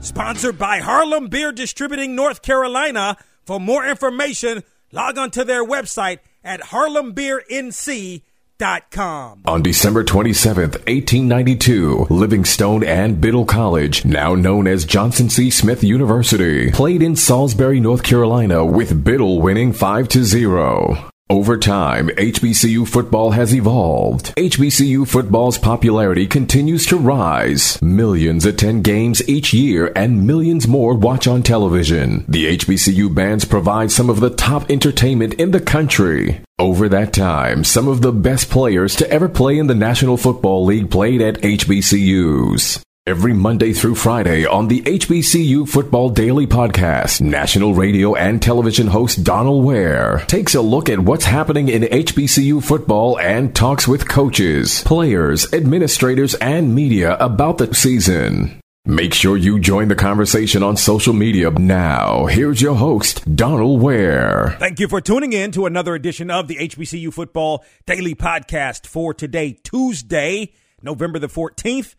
Sponsored by Harlem Beer Distributing North Carolina. For more information, log on to their website at harlembeernc.com. On December 27th, 1892, Livingstone and Biddle College, now known as Johnson C. Smith University, played in Salisbury, North Carolina with Biddle winning 5 to 0. Over time, HBCU football has evolved. HBCU football's popularity continues to rise. Millions attend games each year and millions more watch on television. The HBCU bands provide some of the top entertainment in the country. Over that time, some of the best players to ever play in the National Football League played at HBCUs. Every Monday through Friday on the HBCU Football Daily Podcast, national radio and television host Donal Ware takes a look at what's happening in HBCU football and talks with coaches, players, administrators, and media about the season. Make sure you join the conversation on social media now. Here's your host, Donal Ware. Thank you for tuning in to another edition of the HBCU Football Daily Podcast for today, Tuesday, November the 14th.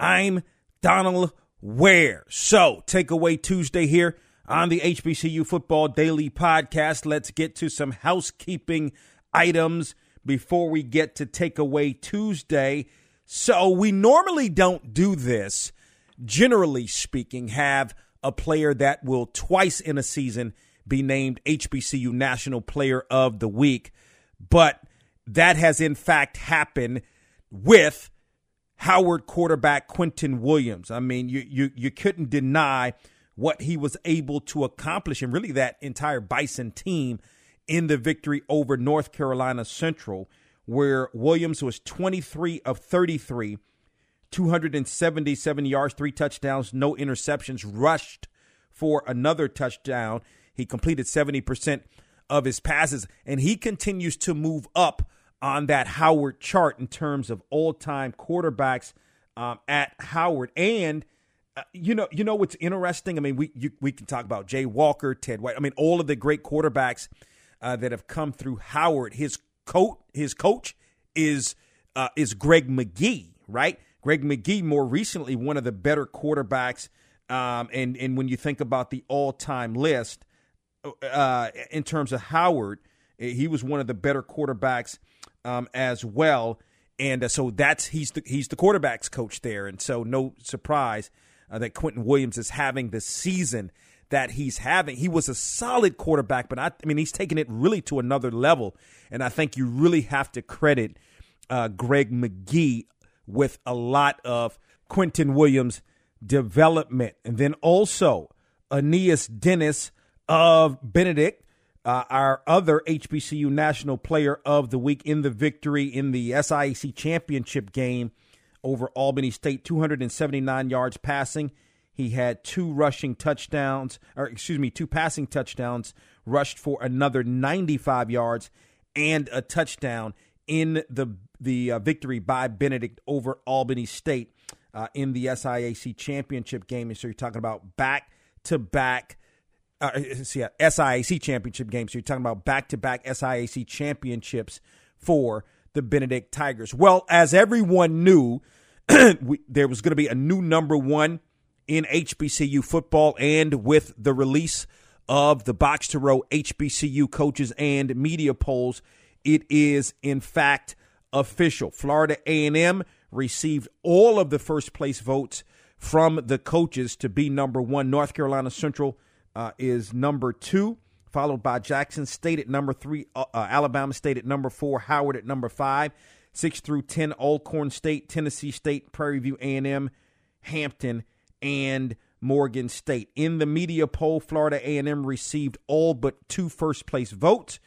I'm Donal Ware. So, takeaway Tuesday here on the HBCU Football Daily Podcast. Let's get to some housekeeping items before we get to takeaway Tuesday. So, we normally don't do this, generally speaking, have a player that will twice in a season be named HBCU National Player of the Week. But that has in fact happened with Howard quarterback Quentin Williams. I mean, you you you couldn't deny what he was able to accomplish and really that entire Bison team in the victory over North Carolina Central where Williams was 23 of 33, 277 yards, three touchdowns, no interceptions, rushed for another touchdown. He completed 70% of his passes and he continues to move up on that Howard chart in terms of all-time quarterbacks um, at Howard. And uh, you know, you know what's interesting? I mean, we you, we can talk about Jay Walker, Ted White. I mean, all of the great quarterbacks uh, that have come through Howard. His coach, his coach is uh, is Greg McGee, right? Greg McGee, more recently, one of the better quarterbacks. Um, and and when you think about the all-time list, uh, in terms of Howard, he was one of the better quarterbacks um, as well. And uh, so that's he's the he's the quarterbacks coach there, and so no surprise uh, that Quentin Williams is having the season that he's having. He was a solid quarterback, but I, I mean he's taken it really to another level, and I think you really have to credit uh, Greg McGee with a lot of Quentin Williams' development, and then also Aeneas Dennis of Benedict uh, our other HBCU National Player of the Week in the victory in the SIAC championship game over Albany State, 279 yards passing. He had two rushing touchdowns, or excuse me, two passing touchdowns, rushed for another 95 yards and a touchdown in the the uh, victory by Benedict over Albany State uh, in the SIAC championship game. And so you're talking about back to back uh, see, SIAC championship game. So you're talking about back to back SIAC championships for the Benedict Tigers. Well, as everyone knew, we, there was going to be a new number one in HBCU football, and with the release of the Box to Row HBCU coaches and media polls, it is in fact official. Florida A&M received all of the first place votes from the coaches to be number one. North Carolina Central uh, is number two, followed by Jackson State at number three, uh, uh, Alabama State at number four, Howard at number five, six through ten, Alcorn State, Tennessee State, Prairie View A&M, Hampton, and Morgan State. In the media poll, Florida A&M received all but two first place votes.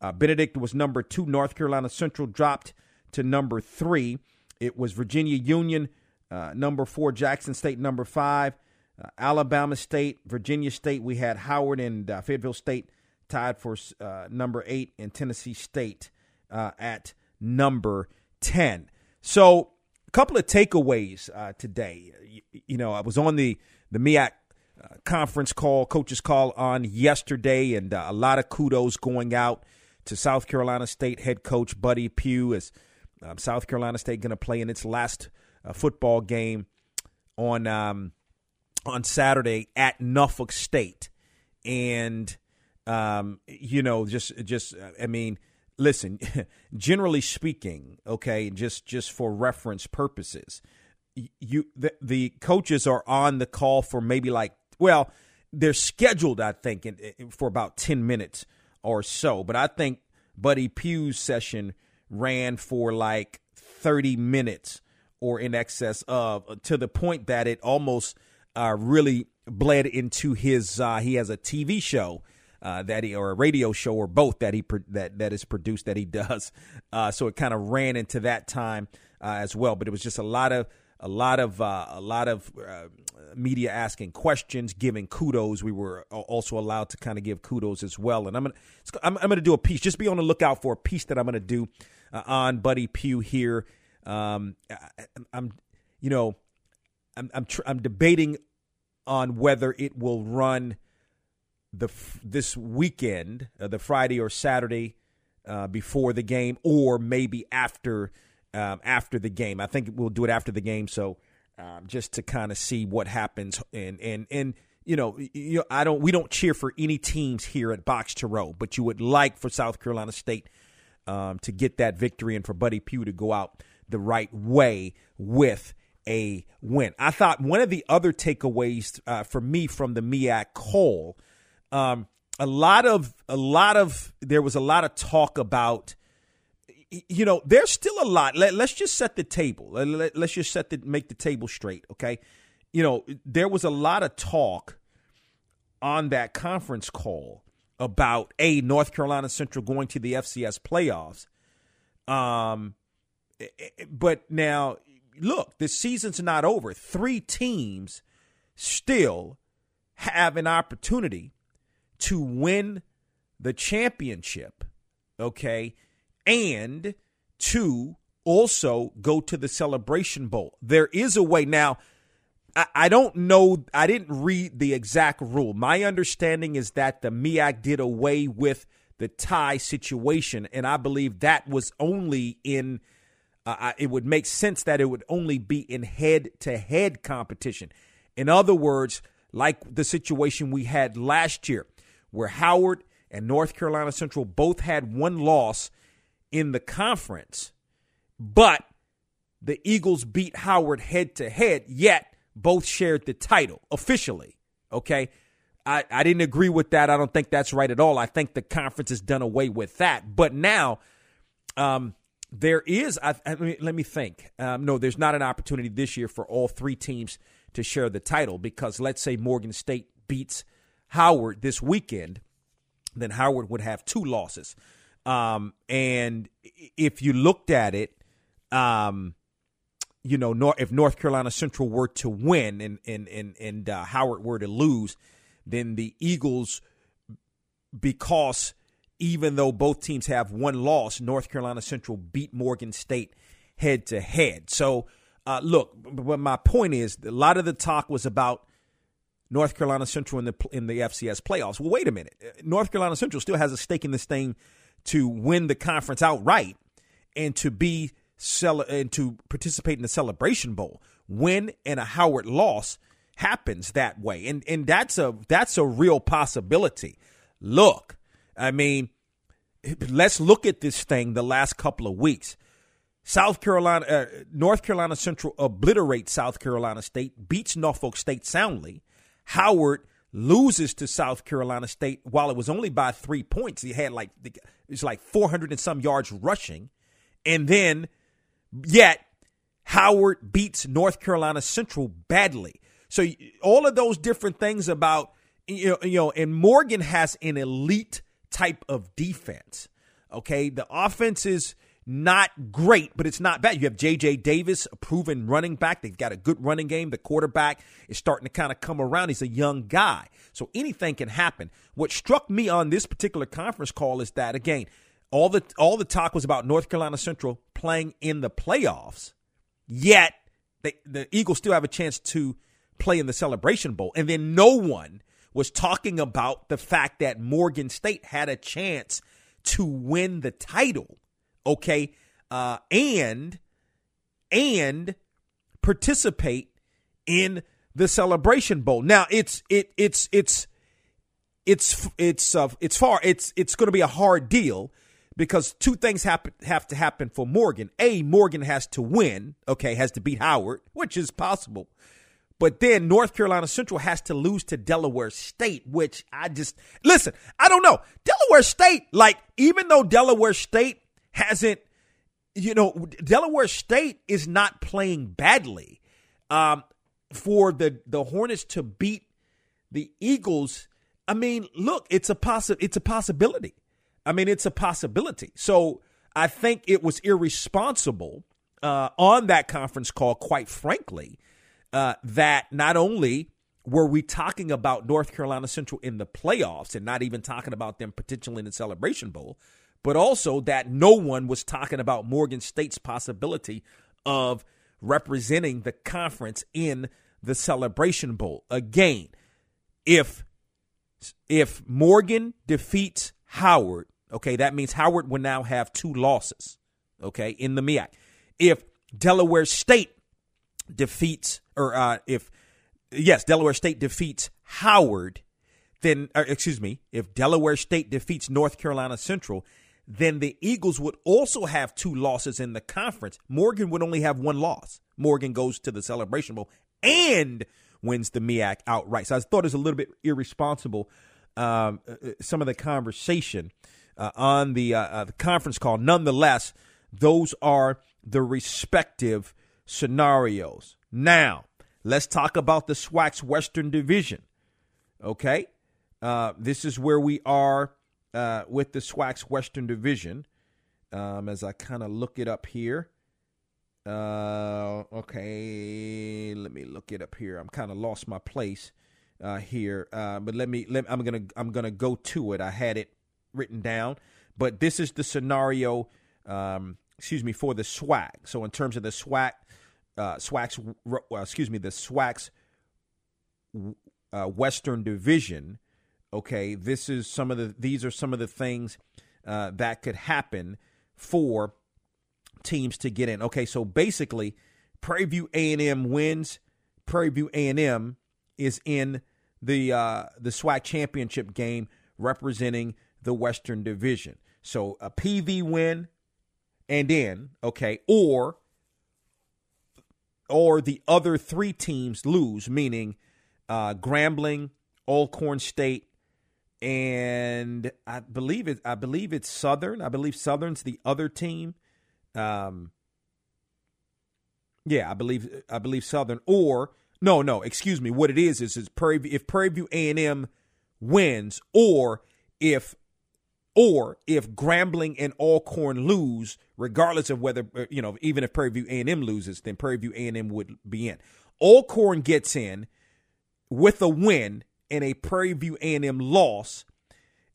Uh, Benedict was number two. North Carolina Central dropped to number three. It was Virginia Union, uh, number four. Jackson State, number five. Uh, Alabama State, Virginia State. We had Howard and uh, Fayetteville State tied for uh, number eight, and Tennessee State uh, at number 10. So, a couple of takeaways uh, today. You, you, know, I was on the, the MEAC uh, conference call, coaches call on yesterday, and a lot of kudos going out to South Carolina State head coach Buddy Pough as um, South Carolina State going to play in its last football game on um, on Saturday at Norfolk State, and um, you know, just just I mean, listen. generally speaking, okay, just just for reference purposes, you the, the coaches are on the call for maybe like well, they're scheduled, I think, in, in, for about ten minutes or so. But I think Buddy Pough's session ran for like thirty minutes or in excess of, to the point that it almost uh, really bled into his. Uh, he has a TV show uh, that he or a radio show or both that he that that is produced that he does. Uh, so it kind of ran into that time uh, as well. But it was just a lot of a lot of uh, a lot of uh, media asking questions, giving kudos. We were also allowed to kind of give kudos as well. And I'm gonna I'm, I'm gonna do a piece. Just be on the lookout for a piece that I'm gonna do uh, on Buddy Pough here. Um, I, am you know I'm I'm, tr- I'm debating on whether it will run the this weekend, uh, the Friday or Saturday uh, before the game, or maybe after um, after the game. I think we'll do it after the game, so um, just to kind of see what happens. And and and you know, you know, I don't we don't cheer for any teams here at Box to Row, but you would like for South Carolina State um, to get that victory and for Buddy Pough to go out the right way with a win. I thought one of the other takeaways uh, for me from the MEAC call, um, a lot of a lot of there was a lot of talk about. You know, there's still a lot. Let, us just set the table. Let, us just set the make the table straight. Okay, you know, there was a lot of talk on that conference call about a North Carolina Central going to the FCS playoffs. Um, but now look, the season's not over. Three teams still have an opportunity to win the championship, okay, and to also go to the Celebration Bowl. There is a way. Now, I, don't know, I didn't read the exact rule. My understanding is that the MEAC did away with the tie situation, and I believe that was only in – uh, it would make sense that it would only be in head to head competition. In other words, like the situation we had last year, where Howard and North Carolina Central both had one loss in the conference, but the Eagles beat Howard head to head, yet both shared the title officially. Okay. I, I didn't agree with that. I don't think that's right at all. I think the conference has done away with that. But now, um, there is, I, I let me think. Um, no, there's not an opportunity this year for all three teams to share the title because let's say Morgan State beats Howard this weekend, then Howard would have two losses. Um, and if you looked at it, um, you know, if North Carolina Central were to win and and and and uh, Howard were to lose, then the Eagles, because even though both teams have one loss, North Carolina Central beat Morgan State head to head. So, uh, look, but my point is, a lot of the talk was about North Carolina Central in the in the FCS playoffs. Well, wait a minute. North Carolina Central still has a stake in this thing to win the conference outright and to be cel- and to participate in the Celebration Bowl. Win and a Howard loss happens that way, and and that's a that's a real possibility. Look, I mean, let's look at this thing the last couple of weeks. South Carolina, uh, North Carolina Central obliterates South Carolina State, beats Norfolk State soundly. Howard loses to South Carolina State while it was only by three points. He had like it's like 400 and some yards rushing, and then yet Howard beats North Carolina Central badly. So all of those different things about you know, you know, and Morgan has an elite type of defense. Okay, the offense is not great, but it's not bad. You have J.J. Davis, a proven running back. They've got a good running game. The quarterback is starting to kind of come around. He's a young guy. So anything can happen. What struck me on this particular conference call is that, again, all the all the talk was about North Carolina Central playing in the playoffs, yet they, the Eagles still have a chance to play in the Celebration Bowl. And then no one was talking about the fact that Morgan State had a chance to win the title okay, uh, and and participate in the Celebration Bowl. Now it's it it's it's it's it's uh, it's far it's it's going to be a hard deal because two things happen have to happen for Morgan. A Morgan has to win, okay, has to beat Howard, which is possible. But then North Carolina Central has to lose to Delaware State, which I just listen, I don't know. Delaware State, like, even though Delaware State hasn't, you know, Delaware State is not playing badly. Um, for the the Hornets to beat the Eagles, I mean, look, it's a possi- it's a possibility. I mean, it's a possibility. So I think it was irresponsible uh, on that conference call, quite frankly, uh, that not only were we talking about North Carolina Central in the playoffs and not even talking about them potentially in the Celebration Bowl, but also that no one was talking about Morgan State's possibility of representing the conference in the Celebration Bowl. Again, if if Morgan defeats Howard, okay, that means Howard will now have two losses, okay, in the MEAC. If Delaware State defeats, or uh, if yes, Delaware State defeats Howard, then uh, excuse me, if Delaware State defeats North Carolina Central, then the Eagles would also have two losses in the conference. Morgan would only have one loss. Morgan goes to the Celebration Bowl and wins the MEAC outright. So I thought it was a little bit irresponsible. Um, uh, uh, some of the conversation uh, on the, uh, uh, the conference call. Nonetheless, those are the respective scenarios. Now, let's talk about the SWAC's Western Division. Okay, uh, this is where we are uh, with the SWAC's Western Division. Um, as I kind of look it up here. Uh, okay, let me look it up here. I'm kind of lost my place uh, here, uh, but let me. Let, I'm gonna. I'm gonna go to it. I had it written down, but this is the scenario. Um, excuse me for the SWAC. So in terms of the SWAC, uh, SWAC's. Uh, excuse me, the SWAC's uh, Western Division okay, this is some of the these are some of the things uh, that could happen for teams to get in. Okay, so basically, Prairie View A and M wins. Prairie View A and M is in the uh, the SWAC championship game, representing the Western Division. So a PV win and in, okay, or or the other three teams lose, meaning uh, Grambling, Alcorn State, and I believe it. I believe it's Southern. I believe Southern's the other team. Um, yeah, I believe I believe Southern. Or no, no, excuse me. What it is is is Prairie if Prairie View A and M wins, or if or if Grambling and Alcorn lose, regardless of whether uh, you know, even if Prairie View A and M loses, then Prairie View A and M would be in. Alcorn gets in with a win and a Prairie View A&M loss.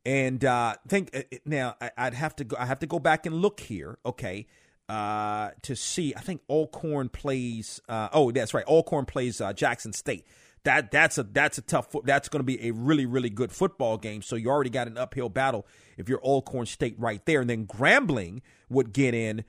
And uh, think uh, now I, would have to go. I have to go back and look here. Okay, uh, to see. I think Alcorn plays. Uh, oh, that's right. Alcorn plays uh, Jackson State. That that's a that's a tough. That's going to be a really really good football game. So you already got an uphill battle if you're Alcorn State right there. And then Grambling would get in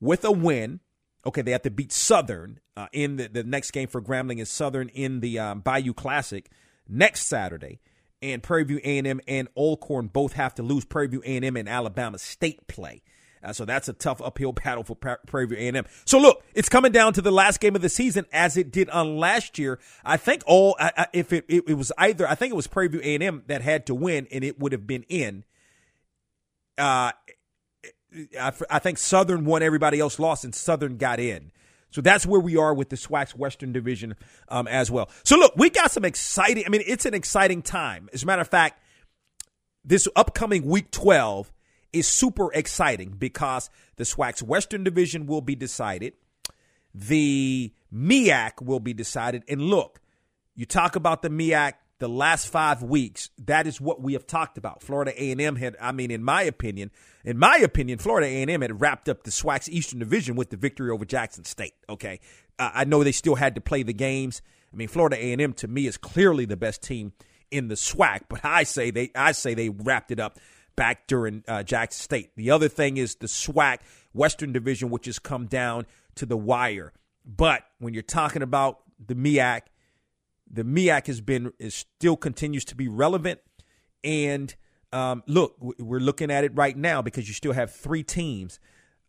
with a win. Okay, they have to beat Southern uh, in the the next game for Grambling is Southern in the um, Bayou Classic next Saturday, and Prairie View A&M and Alcorn both have to lose. Prairie View A&M and Alabama State play. Uh, so that's a tough uphill battle for Prairie View A&M. So look, it's coming down to the last game of the season as it did on last year. I think all if it, it, it was either I think it was Prairie View A&M that had to win and it would have been in. Uh, I, I think Southern won, everybody else lost, and Southern got in. So that's where we are with the SWAC's Western Division um, as well. So look, we got some exciting. I mean, it's an exciting time. As a matter of fact, this upcoming Week 12 is super exciting because the SWAC's Western Division will be decided. The MEAC will be decided. And look, you talk about the MEAC the last five weeks, that is what we have talked about. Florida A&M had, I mean, in my opinion, in my opinion, Florida A&M had wrapped up the SWAC's Eastern Division with the victory over Jackson State. Okay, uh, I know they still had to play the games. I mean, Florida A&M to me is clearly the best team in the SWAC, but I say they, I say they wrapped it up back during uh, Jackson State. The other thing is the SWAC Western Division, which has come down to the wire. But when you're talking about the MEAC, the MEAC has been is still continues to be relevant. And um, look, we're looking at it right now because you still have three teams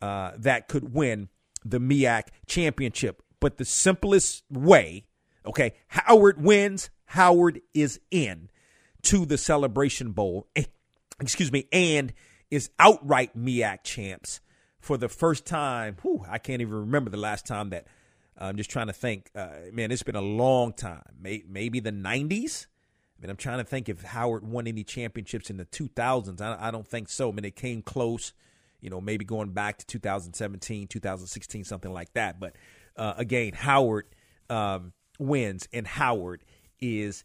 uh, that could win the MEAC championship. But the simplest way, okay, Howard wins. Howard is in to the Celebration Bowl. Excuse me, and is outright MEAC champs for the first time. Whew, I can't even remember the last time that I'm just trying to think. Uh, man, it's been a long time. May, maybe the 90s. I mean, I'm trying to think if Howard won any championships in the 2000s. I, I don't think so. I mean, it came close. You know, maybe going back to 2017, 2016, something like that. But uh, again, Howard um, wins, and Howard is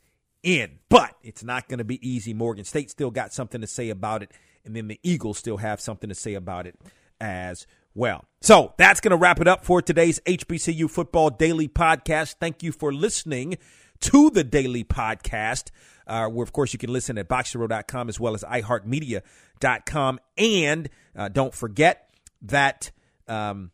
in. But it's not going to be easy. Morgan State still got something to say about it, and then the Eagles still have something to say about it as well. So that's going to wrap it up for today's HBCU Football Daily Podcast. Thank you for listening to the daily podcast, uh, where, of course, you can listen at boxtorow.com as well as iHeartMedia.com. And uh, don't forget that um,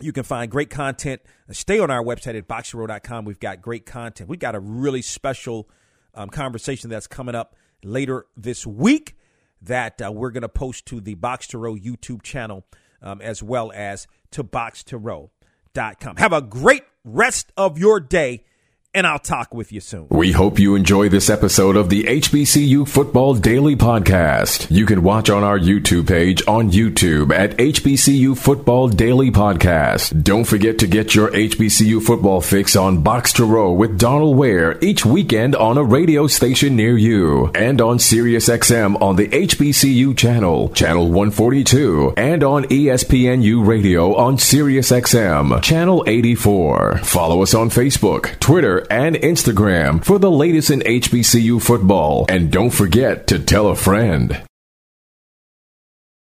you can find great content. Stay on our website at boxtorow.com. We've got great content. We've got a really special um, conversation that's coming up later this week that uh, we're going to post to the Box to Row YouTube channel um, as well as to boxtorow.com. Have a great rest of your day and I'll talk with you soon. We hope you enjoy this episode of the HBCU Football Daily Podcast. You can watch on our YouTube page on YouTube at HBCU Football Daily Podcast. Don't forget to get your HBCU football fix on Box to Row with Donal Ware each weekend on a radio station near you and on SiriusXM on the HBCU channel, channel 142, and on ESPNU Radio on SiriusXM, channel 84. Follow us on Facebook, And Instagram for the latest in HBCU football. And don't forget to tell a friend.